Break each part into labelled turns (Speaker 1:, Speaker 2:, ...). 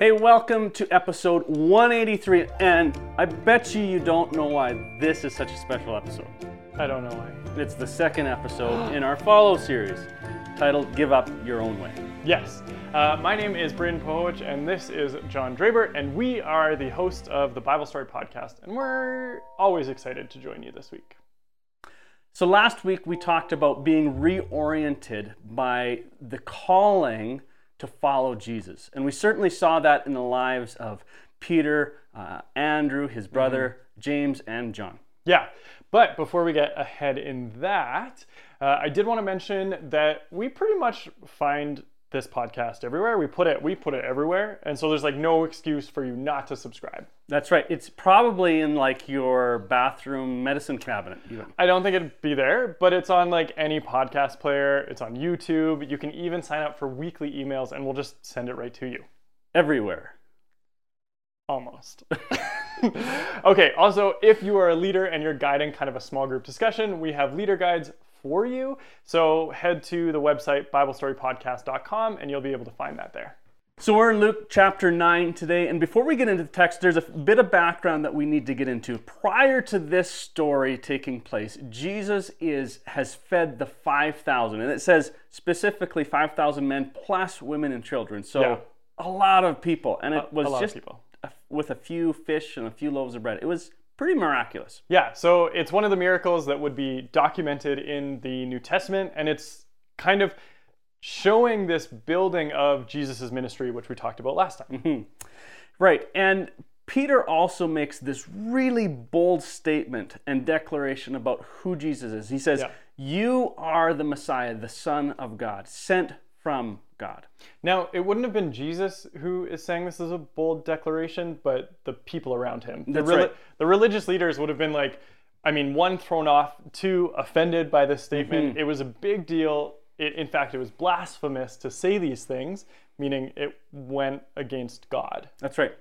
Speaker 1: Hey, welcome to episode 183, and I bet you you don't know why this is such a special episode.
Speaker 2: I don't know why.
Speaker 1: It's the second episode in our follow series titled Give Up Your Own Way.
Speaker 2: Yes. Uh, my name is Bryn Pohowich, and this is John Drabert, and we are the hosts of the Bible Story Podcast, and we're always excited to join you this week.
Speaker 1: So, last week we talked about being reoriented by the calling to follow Jesus. And we certainly saw that in the lives of Peter, uh, Andrew, his brother, James, and John.
Speaker 2: Yeah, but before we get ahead in that, uh, I did want to mention that we pretty much find this podcast everywhere. We put it, we put it everywhere, and so there's like no excuse for you not to subscribe.
Speaker 1: That's right. It's probably in like your bathroom medicine cabinet, even.
Speaker 2: I don't think it'd be there, but it's on like any podcast player. It's on YouTube. You can even sign up for weekly emails, and we'll just send it right to you.
Speaker 1: Everywhere.
Speaker 2: Almost. okay, also, if you are a leader and you're guiding kind of a small group discussion, we have leader guides for you. So head to the website, BibleStoryPodcast.com, and you'll be able to find that there.
Speaker 1: So we're in Luke chapter 9 today, and before we get into the text, there's a bit of background that we need to get into. Prior to this story taking place, Jesus is has fed the 5,000, and it says specifically 5,000 men plus women and children. So
Speaker 2: Yeah.
Speaker 1: a lot of people, and it was
Speaker 2: a lot of
Speaker 1: just a- with a few fish and a few loaves of bread. It was pretty miraculous.
Speaker 2: Yeah, so it's one of the miracles that would be documented in the New Testament, and it's kind of showing this building of Jesus' ministry, which we talked about last time. Mm-hmm.
Speaker 1: Right. And Peter also makes this really bold statement and declaration about who Jesus is. He says,
Speaker 2: Yeah.
Speaker 1: You are the Messiah, the Son of God, sent from God.
Speaker 2: Now, it wouldn't have been Jesus who is saying this as a bold declaration, but the people around him. The,
Speaker 1: right.
Speaker 2: the religious leaders would have been like, I mean, one, thrown off, two, offended by this statement.
Speaker 1: Mm-hmm.
Speaker 2: It was a big deal. It, in fact, it was blasphemous to say these things, meaning it went against God.
Speaker 1: That's right.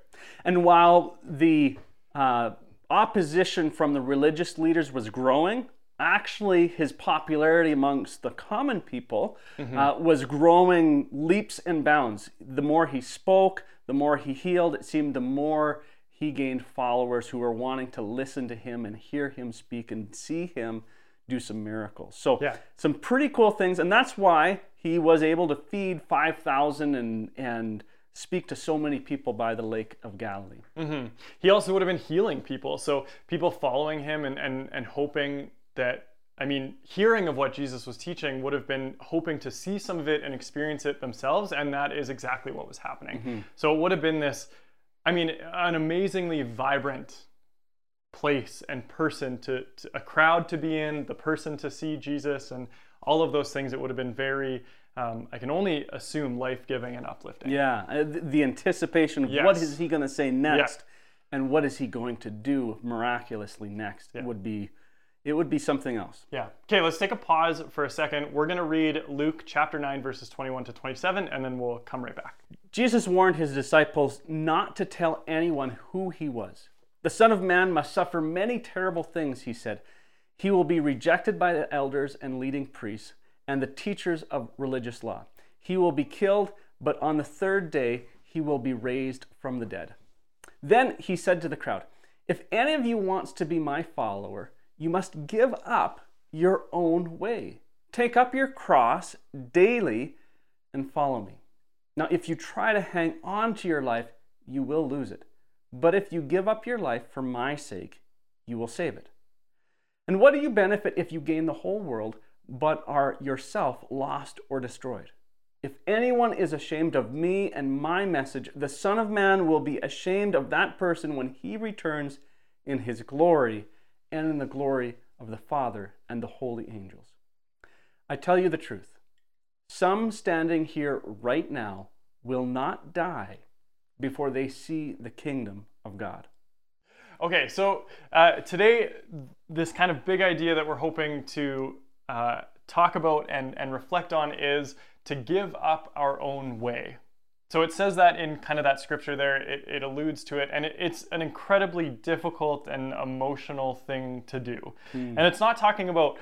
Speaker 1: And while the uh, opposition from the religious leaders was growing, actually his popularity amongst the common people uh, was growing leaps and bounds. The more he spoke, the more he healed, it seemed the more he gained followers who were wanting to listen to him and hear him speak and see him do some miracles. So
Speaker 2: Yeah.
Speaker 1: some pretty cool things, and that's why he was able to feed 5,000 and and speak to so many people by the lake of Galilee.
Speaker 2: He also would have been healing people. So people following him and, and, and hoping that, I mean, hearing of what Jesus was teaching would have been hoping to see some of it and experience it themselves. And that is exactly what was happening. So it would have been this, I mean, an amazingly vibrant place and person to, to a crowd to be in, the person to see Jesus, and all of those things. It would have been very, um, I can only assume, life giving and uplifting.
Speaker 1: Yeah, uh, the anticipation of what
Speaker 2: Yes.
Speaker 1: is he going to say next, and what is he going to do miraculously next would be, it would be something else.
Speaker 2: Yeah. Okay, let's take a pause for a second. We're going to read Luke chapter 9, verses 21 to 27, and then we'll come right back.
Speaker 1: Jesus warned his disciples not to tell anyone who he was. The Son of Man must suffer many terrible things, he said. He will be rejected by the elders and leading priests and the teachers of religious law. He will be killed, but on the third day he will be raised from the dead. Then he said to the crowd, If any of you wants to be my follower, you must give up your own way. Take up your cross daily and follow me. Now, if you try to hang on to your life, you will lose it. But if you give up your life for my sake, you will save it. And what do you benefit if you gain the whole world, but are yourself lost or destroyed? If anyone is ashamed of me and my message, the Son of Man will be ashamed of that person when he returns in his glory and in the glory of the Father and the holy angels. I tell you the truth. Some standing here right now will not die before they see the kingdom of God.
Speaker 2: Okay, so uh, today, this kind of big idea that we're hoping to uh, talk about and, and reflect on is to give up our own way. So it says that in kind of that scripture there, it, it alludes to it, and it, it's an incredibly difficult and emotional thing to do. And it's not talking about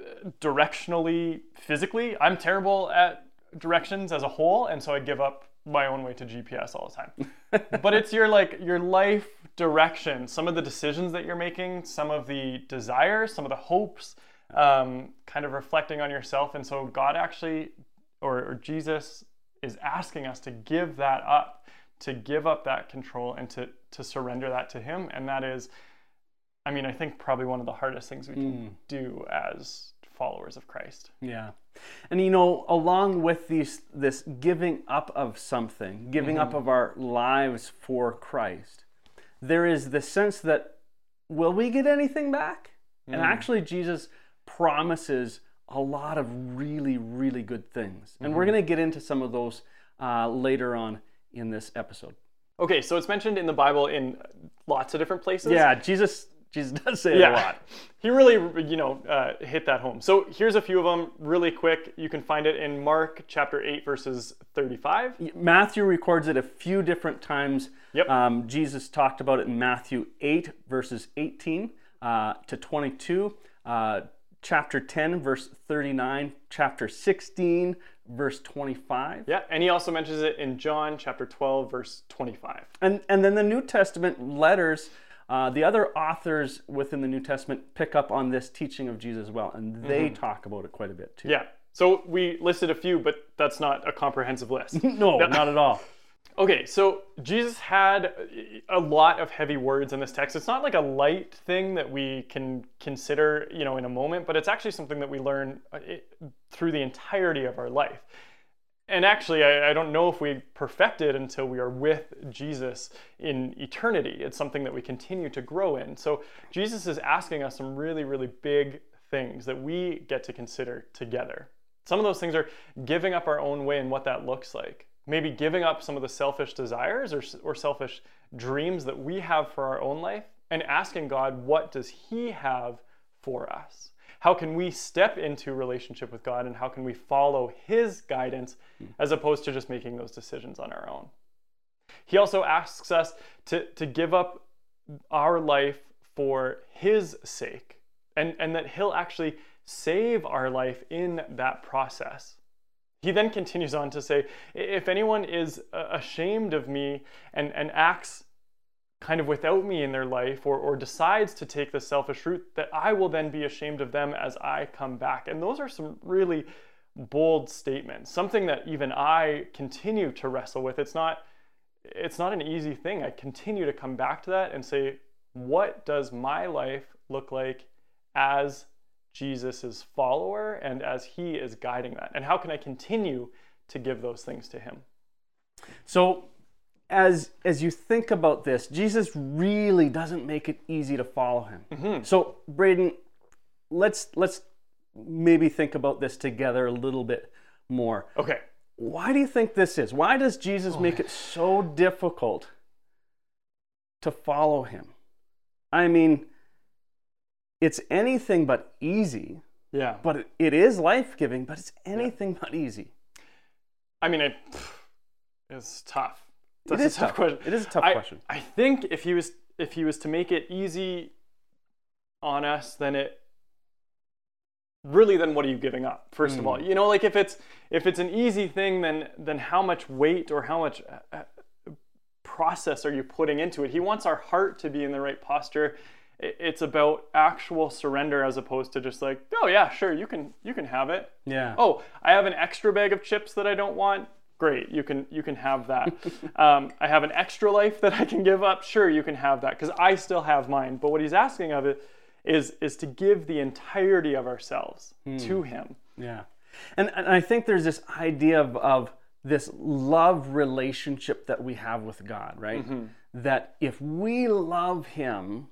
Speaker 2: uh, directionally, physically. I'm terrible at directions as a whole, and so I give up my own way to GPS all the time. but it's your like your life direction, some of the decisions that you're making, some of the desires, some of the hopes, um, kind of reflecting on yourself. And so God actually, or, or Jesus, is asking us to give that up, to give up that control, and to to surrender that to Him. And that is, I mean, I think probably one of the hardest things we can
Speaker 1: Mm.
Speaker 2: do as followers of Christ.
Speaker 1: Yeah. And you know, along with these this giving up of something, giving up of our lives for Christ, there is the sense that will we get anything back? And actually Jesus promises a lot of really, really good things. And we're going to get into some of those uh, later on in this episode.
Speaker 2: Okay, so it's mentioned in the Bible in lots of different places.
Speaker 1: Yeah, Jesus Jesus does say it a lot.
Speaker 2: He really, you know, uh, hit that home. So here's a few of them really quick. You can find it in Mark chapter 8, verses 35.
Speaker 1: Matthew records it a few different times.
Speaker 2: Yep.
Speaker 1: Um, Jesus talked about it in Matthew 8, verses 18 uh, to 22, uh, chapter 10, verse 39, chapter 16, verse 25.
Speaker 2: Yeah, and he also mentions it in John chapter 12, verse 25.
Speaker 1: And, and then the New Testament letters, uh, the other authors within the New Testament pick up on this teaching of Jesus as well, and they talk about it quite a bit too.
Speaker 2: Yeah, so we listed a few, but that's not a comprehensive list.
Speaker 1: No, not at all.
Speaker 2: Okay, so Jesus had a lot of heavy words in this text. It's not like a light thing that we can consider, you know, in a moment, but it's actually something that we learn uh, through the entirety of our life. And actually, I, I don't know if we perfect it until we are with Jesus in eternity. It's something that we continue to grow in. So Jesus is asking us some really, really big things that we get to consider together. Some of those things are giving up our own way and what that looks like. Maybe giving up some of the selfish desires or, or selfish dreams that we have for our own life and asking God, what does He have for us? How can we step into relationship with God and how can we follow His guidance as opposed to just making those decisions on our own? He also asks us to, to give up our life for His sake and, and that He'll actually save our life in that process. He then continues on to say, if anyone is uh, ashamed of me and, and acts kind of without me in their life or, or decides to take the selfish route, that I will then be ashamed of them as I come back. And those are some really bold statements, something that even I continue to wrestle with. It's not it's not an easy thing. I continue to come back to that and say, what does my life look like as Jesus' follower and as he is guiding that? And how can I continue to give those things to him?
Speaker 1: So as as you think about this, Jesus really doesn't make it easy to follow him. Mm-hmm. So Braden, let's let's maybe think about this together a little bit more.
Speaker 2: Okay.
Speaker 1: Why do you think this is? Why does Jesus make it so difficult to follow him? I mean, it's anything but easy,
Speaker 2: Yeah.
Speaker 1: but it, it is life-giving, but it's anything but easy.
Speaker 2: I mean, it, it's tough.
Speaker 1: It
Speaker 2: That's
Speaker 1: is
Speaker 2: a tough,
Speaker 1: tough.
Speaker 2: question.
Speaker 1: It is a tough
Speaker 2: I,
Speaker 1: question.
Speaker 2: I think if he was if he was to make it easy on us, then it really then what are you giving up? First of all,
Speaker 1: Hmm.
Speaker 2: you know, like if it's if it's an easy thing, then then how much weight or how much uh, uh, process are you putting into it? He wants our heart to be in the right posture. It's about actual surrender as opposed to just like, oh yeah, sure, you can you can have it.
Speaker 1: Yeah.
Speaker 2: Oh, I have an extra bag of chips that I don't want. Great, you can you can have that. um, I have an extra life that I can give up. Sure, you can have that because I still have mine. But what he's asking of it is is to give the entirety of ourselves to him.
Speaker 1: Yeah. And, and I think there's this idea of, of this love relationship that we have with God, right? That if we love Him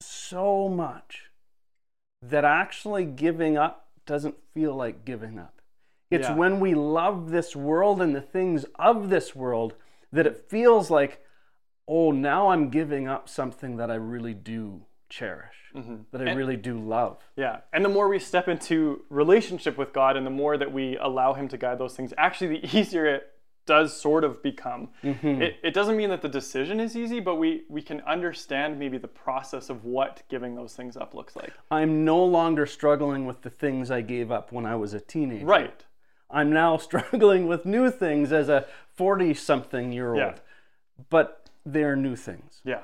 Speaker 1: so much, that actually giving up doesn't feel like giving up. It's
Speaker 2: Yeah.
Speaker 1: when we love this world and the things of this world that it feels like, oh, now I'm giving up something that I really do cherish, mm-hmm. that I really do love.
Speaker 2: Yeah, and the more we step into relationship with God, and the more that we allow Him to guide those things, actually, the easier it does sort of become. Mm-hmm. It, it doesn't mean that the decision is easy, but we we can understand maybe the process of what giving those things up looks like.
Speaker 1: I'm no longer struggling with the things I gave up when I was a teenager.
Speaker 2: Right.
Speaker 1: I'm now struggling with new things as a 40 something year old.
Speaker 2: Yeah.
Speaker 1: But they're new things.
Speaker 2: Yeah.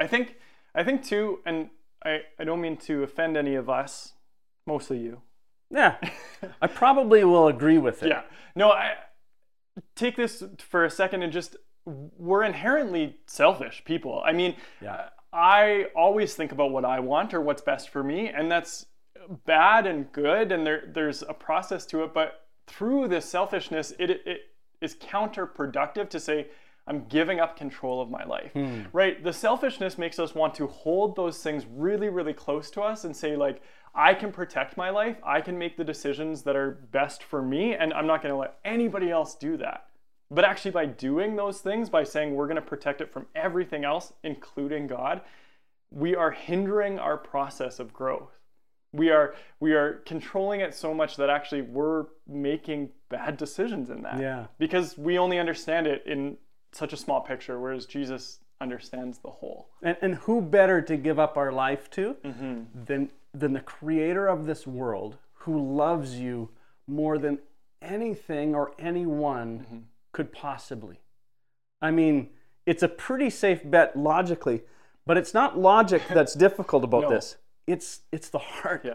Speaker 2: I think I think too, and I, I don't mean to offend any of us, mostly you.
Speaker 1: Yeah. I probably will agree with it.
Speaker 2: Yeah. No, I take this for a second and just we're inherently selfish people. I mean,
Speaker 1: Yeah.
Speaker 2: I always think about what I want or what's best for me, and that's bad and good, and there there's a process to it. But through this selfishness, it it is counterproductive to say I'm giving up control of my life. Hmm. Right? The selfishness makes us want to hold those things really, really close to us and say like. I can protect my life. I can make the decisions that are best for me, and I'm not going to let anybody else do that. But actually, by doing those things, by saying we're going to protect it from everything else, including God, we are hindering our process of growth. We are we are controlling it so much that actually we're making bad decisions in that.
Speaker 1: Yeah.
Speaker 2: Because we only understand it in such a small picture, whereas Jesus understands the whole.
Speaker 1: And, and who better to give up our life to
Speaker 2: Mm-hmm.
Speaker 1: than, than the creator of this world who loves you more than anything or anyone
Speaker 2: Mm-hmm.
Speaker 1: could possibly? I mean, it's a pretty safe bet logically, but it's not logic that's difficult about
Speaker 2: No.
Speaker 1: this. It's it's the heart.
Speaker 2: Yeah.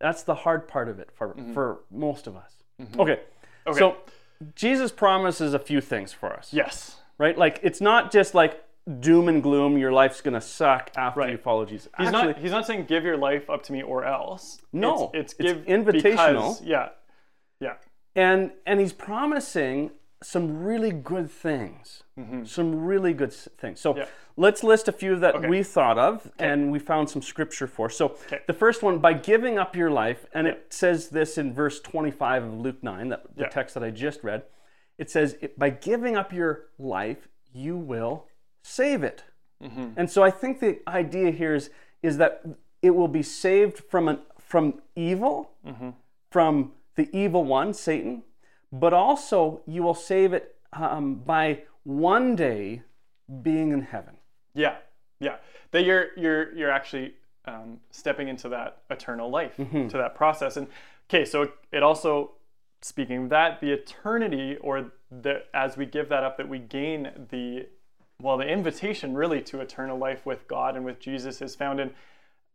Speaker 1: That's the hard part of it for,
Speaker 2: Mm-hmm.
Speaker 1: for most of us. Okay.
Speaker 2: Okay.
Speaker 1: So Jesus promises a few things for us
Speaker 2: Yes.
Speaker 1: right? Like it's not just like doom and gloom. Your life's gonna suck after
Speaker 2: Right.
Speaker 1: you follow Jesus.
Speaker 2: He's
Speaker 1: Actually,
Speaker 2: not he's not saying give your life up to me or else.
Speaker 1: No,
Speaker 2: It's, it's
Speaker 1: it's
Speaker 2: give
Speaker 1: invitational.
Speaker 2: because- yeah. Yeah.
Speaker 1: and and he's promising some really good things. Some really good things. So
Speaker 2: Mm-hmm. Yeah.
Speaker 1: let's list a few that
Speaker 2: Okay.
Speaker 1: we thought of and we found some scripture for. So
Speaker 2: Okay.
Speaker 1: the first one, by giving up your life, and it says this in verse 25 of Luke 9, that the
Speaker 2: Yeah.
Speaker 1: text that I just read. It says, by giving up your life, you will save it.
Speaker 2: Mm-hmm.
Speaker 1: And so I think the idea here is, is that it will be saved from an from evil,
Speaker 2: Mm-hmm.
Speaker 1: from the evil one, Satan, but also you will save it um, by one day being in heaven.
Speaker 2: Yeah, yeah. That you're you're you're actually um, stepping into that eternal life,
Speaker 1: Mm-hmm.
Speaker 2: to that process. And okay, so it also speaking of that, the eternity, or the as we give that up, that we gain the well, the invitation really to eternal life with God and with Jesus is found in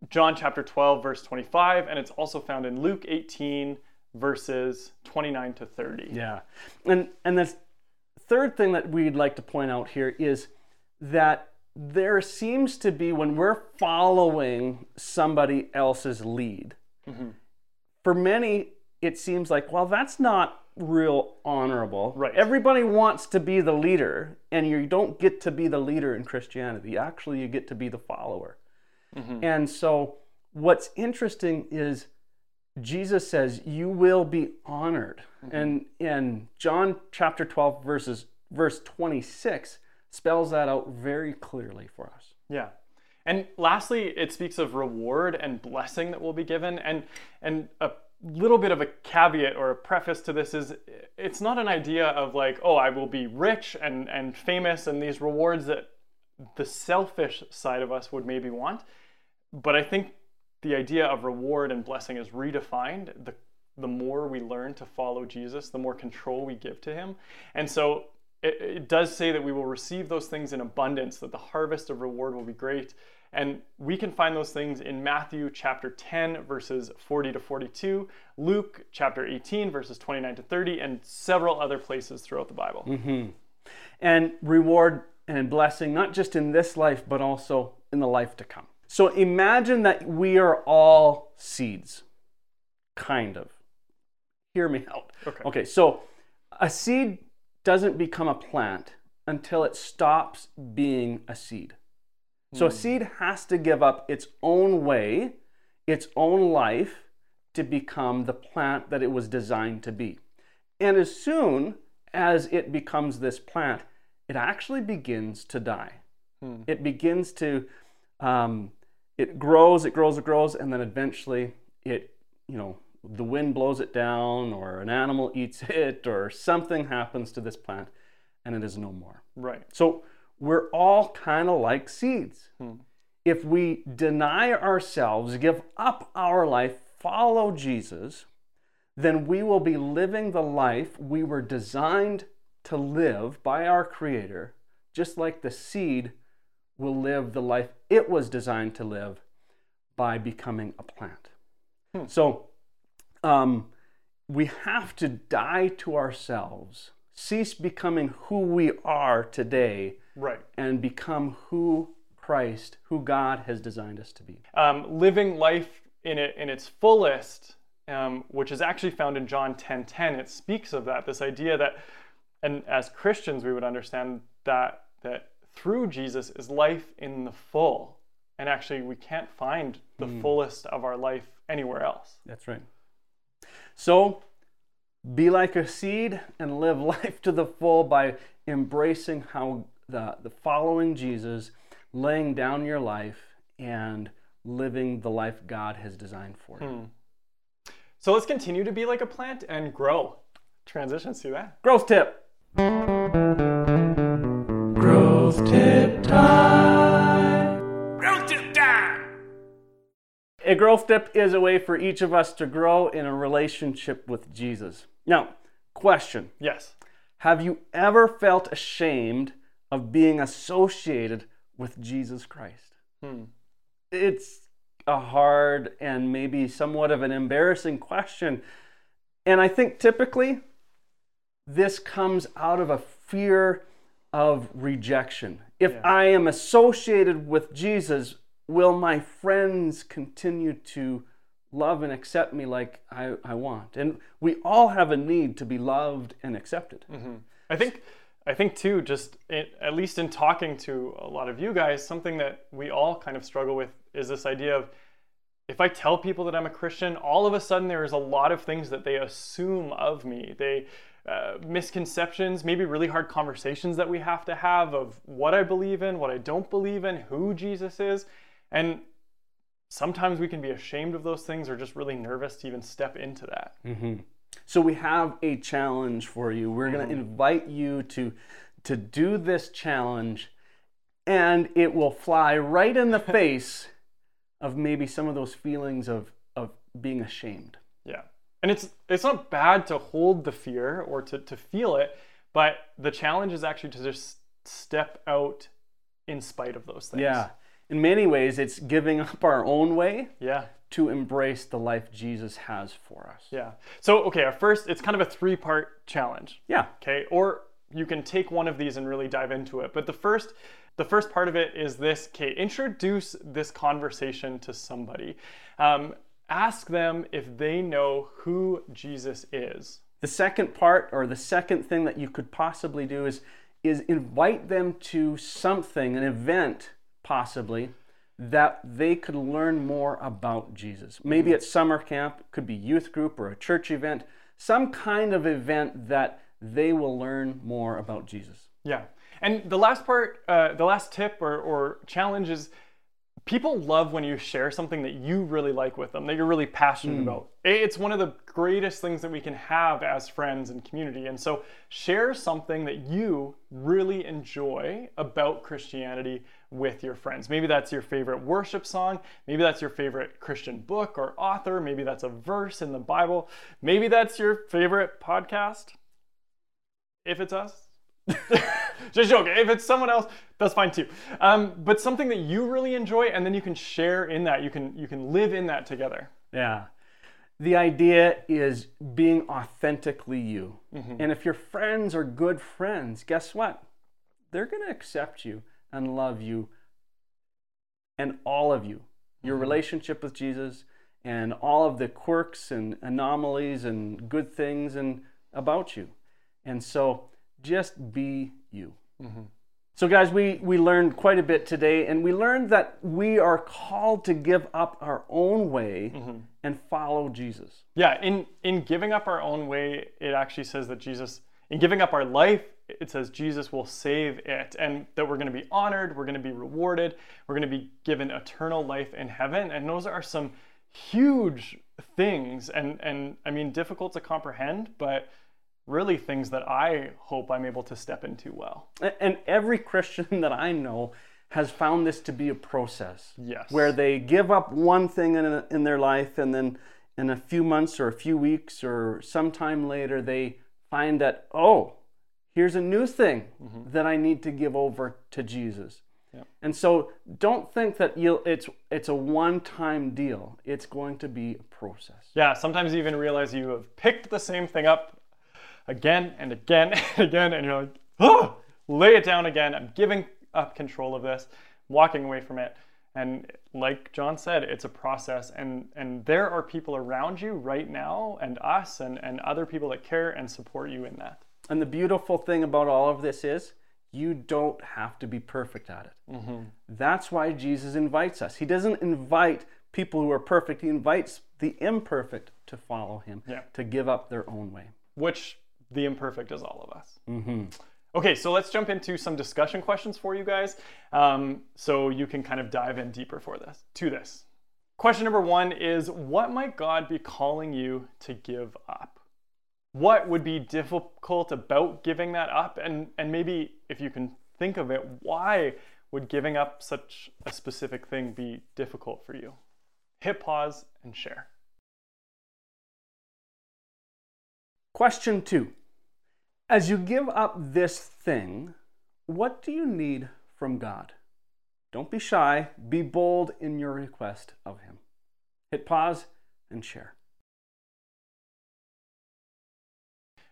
Speaker 2: John chapter 12, verse 25, and it's also found in Luke 18, verses 29 to 30.
Speaker 1: Yeah. And and the third thing that we'd like to point out here is that there seems to be when we're following somebody else's lead. Mm-hmm. For many it seems like well that's not real honorable.
Speaker 2: Right.
Speaker 1: Everybody wants to be the leader and you don't get to be the leader in Christianity. Actually you get to be the follower. Mm-hmm. And so what's interesting is Jesus says, "You will be honored," mm-hmm. and in John chapter twelve, verses verse twenty six, spells that out very clearly for us.
Speaker 2: Yeah. And lastly, it speaks of reward and blessing that will be given. And and a little bit of a caveat or a preface to this is it's not an idea of like, oh, I will be rich and, and famous and these rewards that the selfish side of us would maybe want. But I think the idea of reward and blessing is redefined the the more we learn to follow Jesus, the more control we give to him. And so it, it does say that we will receive those things in abundance, that the harvest of reward will be great. And we can find those things in Matthew chapter 10, verses 40 to 42, Luke chapter 18, verses 29 to 30, and several other places throughout the Bible. Mm-hmm.
Speaker 1: and reward and blessing, not just in this life, but also in the life to come. So imagine that we are all seeds, kind of. Hear me out.
Speaker 2: Okay.
Speaker 1: Okay, so a seed doesn't become a plant until it stops being a seed. So a seed has to give up its own way, its own life to become the plant that it was designed to be. And as soon as it becomes this plant, it actually begins to die. It begins to, um, it grows, it grows, it grows, and then eventually it, you know, the wind blows it down, or an animal eats it, or something happens to this plant, and it is no more.
Speaker 2: Right.
Speaker 1: So we're all kind of like seeds. Hmm. If we deny ourselves, give up our life, follow Jesus, then we will be living the life we were designed to live by our Creator, just like the seed will live the life it was designed to live by becoming a plant. Hmm. So, um, we have to die to ourselves, cease becoming who we are today,
Speaker 2: right,
Speaker 1: and become who Christ, who God has designed us to be.
Speaker 2: Um, living life in it in its fullest, um, which is actually found in John 10:10. 10, 10, it speaks of that. This idea that, and as Christians, we would understand that that through Jesus is life in the full, and actually we can't find the mm. fullest of our life anywhere else.
Speaker 1: That's right. So, be like a seed and live life to the full by embracing how the, the following Jesus, laying down your life and living the life God has designed for you. Hmm.
Speaker 2: So let's continue to be like a plant and grow. Transition, to that.
Speaker 1: Growth tip.
Speaker 3: Growth tip time. Growth tip time.
Speaker 1: A growth tip is a way for each of us to grow in a relationship with Jesus. Now, question.
Speaker 2: Yes.
Speaker 1: Have you ever felt ashamed of being associated with Jesus Christ? Hmm. It's a hard and maybe somewhat of an embarrassing question. And I think typically this comes out of a fear of rejection. If yeah. I am associated with Jesus, will my friends continue to love and accept me like I, I want? And we all have a need to be loved and accepted.
Speaker 2: Mm-hmm. I think. I think too, just at least in talking to a lot of you guys, something that we all kind of struggle with is this idea of if I tell people that I'm a Christian, all of a sudden there is a lot of things that they assume of me. They uh, misconceptions, maybe really hard conversations that we have to have of what I believe in, what I don't believe in, who Jesus is. And sometimes we can be ashamed of those things or just really nervous to even step into that.
Speaker 1: Mm-hmm. So we have a challenge for you. We're mm-hmm. going to invite you to to do this challenge and it will fly right in the face of maybe some of those feelings of of being ashamed.
Speaker 2: Yeah. And it's it's not bad to hold the fear or to, to feel it, but the challenge is actually to just step out in spite of those things.
Speaker 1: Yeah. In many ways it's giving up our own way.
Speaker 2: Yeah.
Speaker 1: To embrace the life Jesus has for us.
Speaker 2: Yeah. So okay, our first it's kind of a three-part challenge.
Speaker 1: Yeah.
Speaker 2: Okay. Or you can take one of these and really dive into it. But the first the first part of it is this okay, introduce this conversation to somebody. Um, ask them if they know who Jesus is.
Speaker 1: The second part, or the second thing that you could possibly do, is, is invite them to something, an event possibly, that they could learn more about Jesus. Maybe at summer camp, could be youth group or a church event, some kind of event that they will learn more about Jesus.
Speaker 2: Yeah. And the last part, uh, the last tip or, or challenge is people love when you share something that you really like with them, that you're really passionate mm. about. It's one of the greatest things that we can have as friends and community. And so share something that you really enjoy about Christianity with your friends. Maybe that's your favorite worship song. Maybe that's your favorite Christian book or author. Maybe that's a verse in the Bible. Maybe that's your favorite podcast. If it's us, Just joking. If it's someone else, that's fine too. Um, but something that you really enjoy, and then you can share in that. You can you can live in that together.
Speaker 1: Yeah. The idea is being authentically you. Mm-hmm. And if your friends are good friends, guess what? They're going to accept you and love you and all of you. Your mm-hmm. relationship with Jesus and all of the quirks and anomalies and good things and about you. And so just be you. Mm-hmm. So, guys, we, we learned quite a bit today, and we learned that we are called to give up our own way mm-hmm. and follow Jesus.
Speaker 2: Yeah, in, in giving up our own way, it actually says that Jesus, in giving up our life, it says Jesus will save it, and that we're going to be honored, we're going to be rewarded, we're going to be given eternal life in heaven. And those are some huge things, and, and I mean, difficult to comprehend, but really things that I hope I'm able to step into well.
Speaker 1: And every Christian that I know has found this to be a process.
Speaker 2: Yes.
Speaker 1: Where they give up one thing in, in their life and then in a few months or a few weeks or sometime later, they find that, oh, here's a new thing mm-hmm. that I need to give over to Jesus.
Speaker 2: Yeah.
Speaker 1: And so don't think that you'll, it's, it's a one time deal, it's going to be a process.
Speaker 2: Yeah, sometimes you even realize you have picked the same thing up again and again and again, and you're like, oh, lay it down again. I'm giving up control of this, walking away from it. And like John said, it's a process, and, and there are people around you right now, and us, and, and other people that care and support you in that.
Speaker 1: And the beautiful thing about all of this is you don't have to be perfect at it. Mm-hmm. That's why Jesus invites us. He doesn't invite people who are perfect, He invites the imperfect to follow Him,
Speaker 2: Yeah.
Speaker 1: to give up their own way.
Speaker 2: which the imperfect is all of us. Okay, so let's jump into some discussion questions for you guys, um, so you can kind of dive in deeper for this to this. Question number one is: What might God be calling you to give up? What would be difficult about giving that up, and and maybe if you can think of it, why would giving up such a specific thing be difficult for you? Hit pause and share.
Speaker 1: Question two As you give up this thing, what do you need from God? Don't be shy, be bold in your request of Him. Hit pause and share.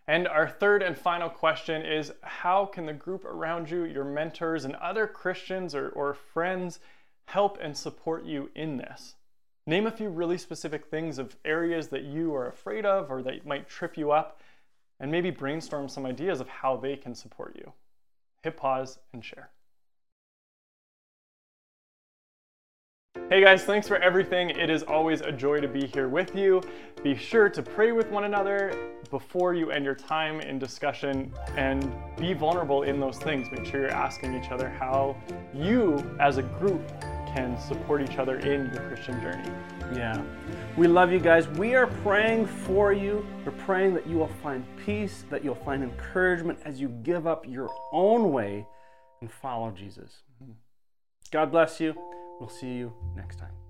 Speaker 2: And our third and final question is How can the group around you, your mentors, and other Christians or, or friends help and support you in this? Name a few really specific things of areas that you are afraid of or that might trip you up, and maybe brainstorm some ideas of how they can support you. Hit pause and share. Hey guys, thanks for everything. It is always a joy to be here with you. Be sure to pray with one another before you end your time in discussion and be vulnerable in those things. Make sure you're asking each other how you as a group can support each other in your Christian journey.
Speaker 1: Yeah. We love you guys. We are praying for you. We're praying that you will find peace, that you'll find encouragement as you give up your own way and follow Jesus. God bless you. We'll see you next time.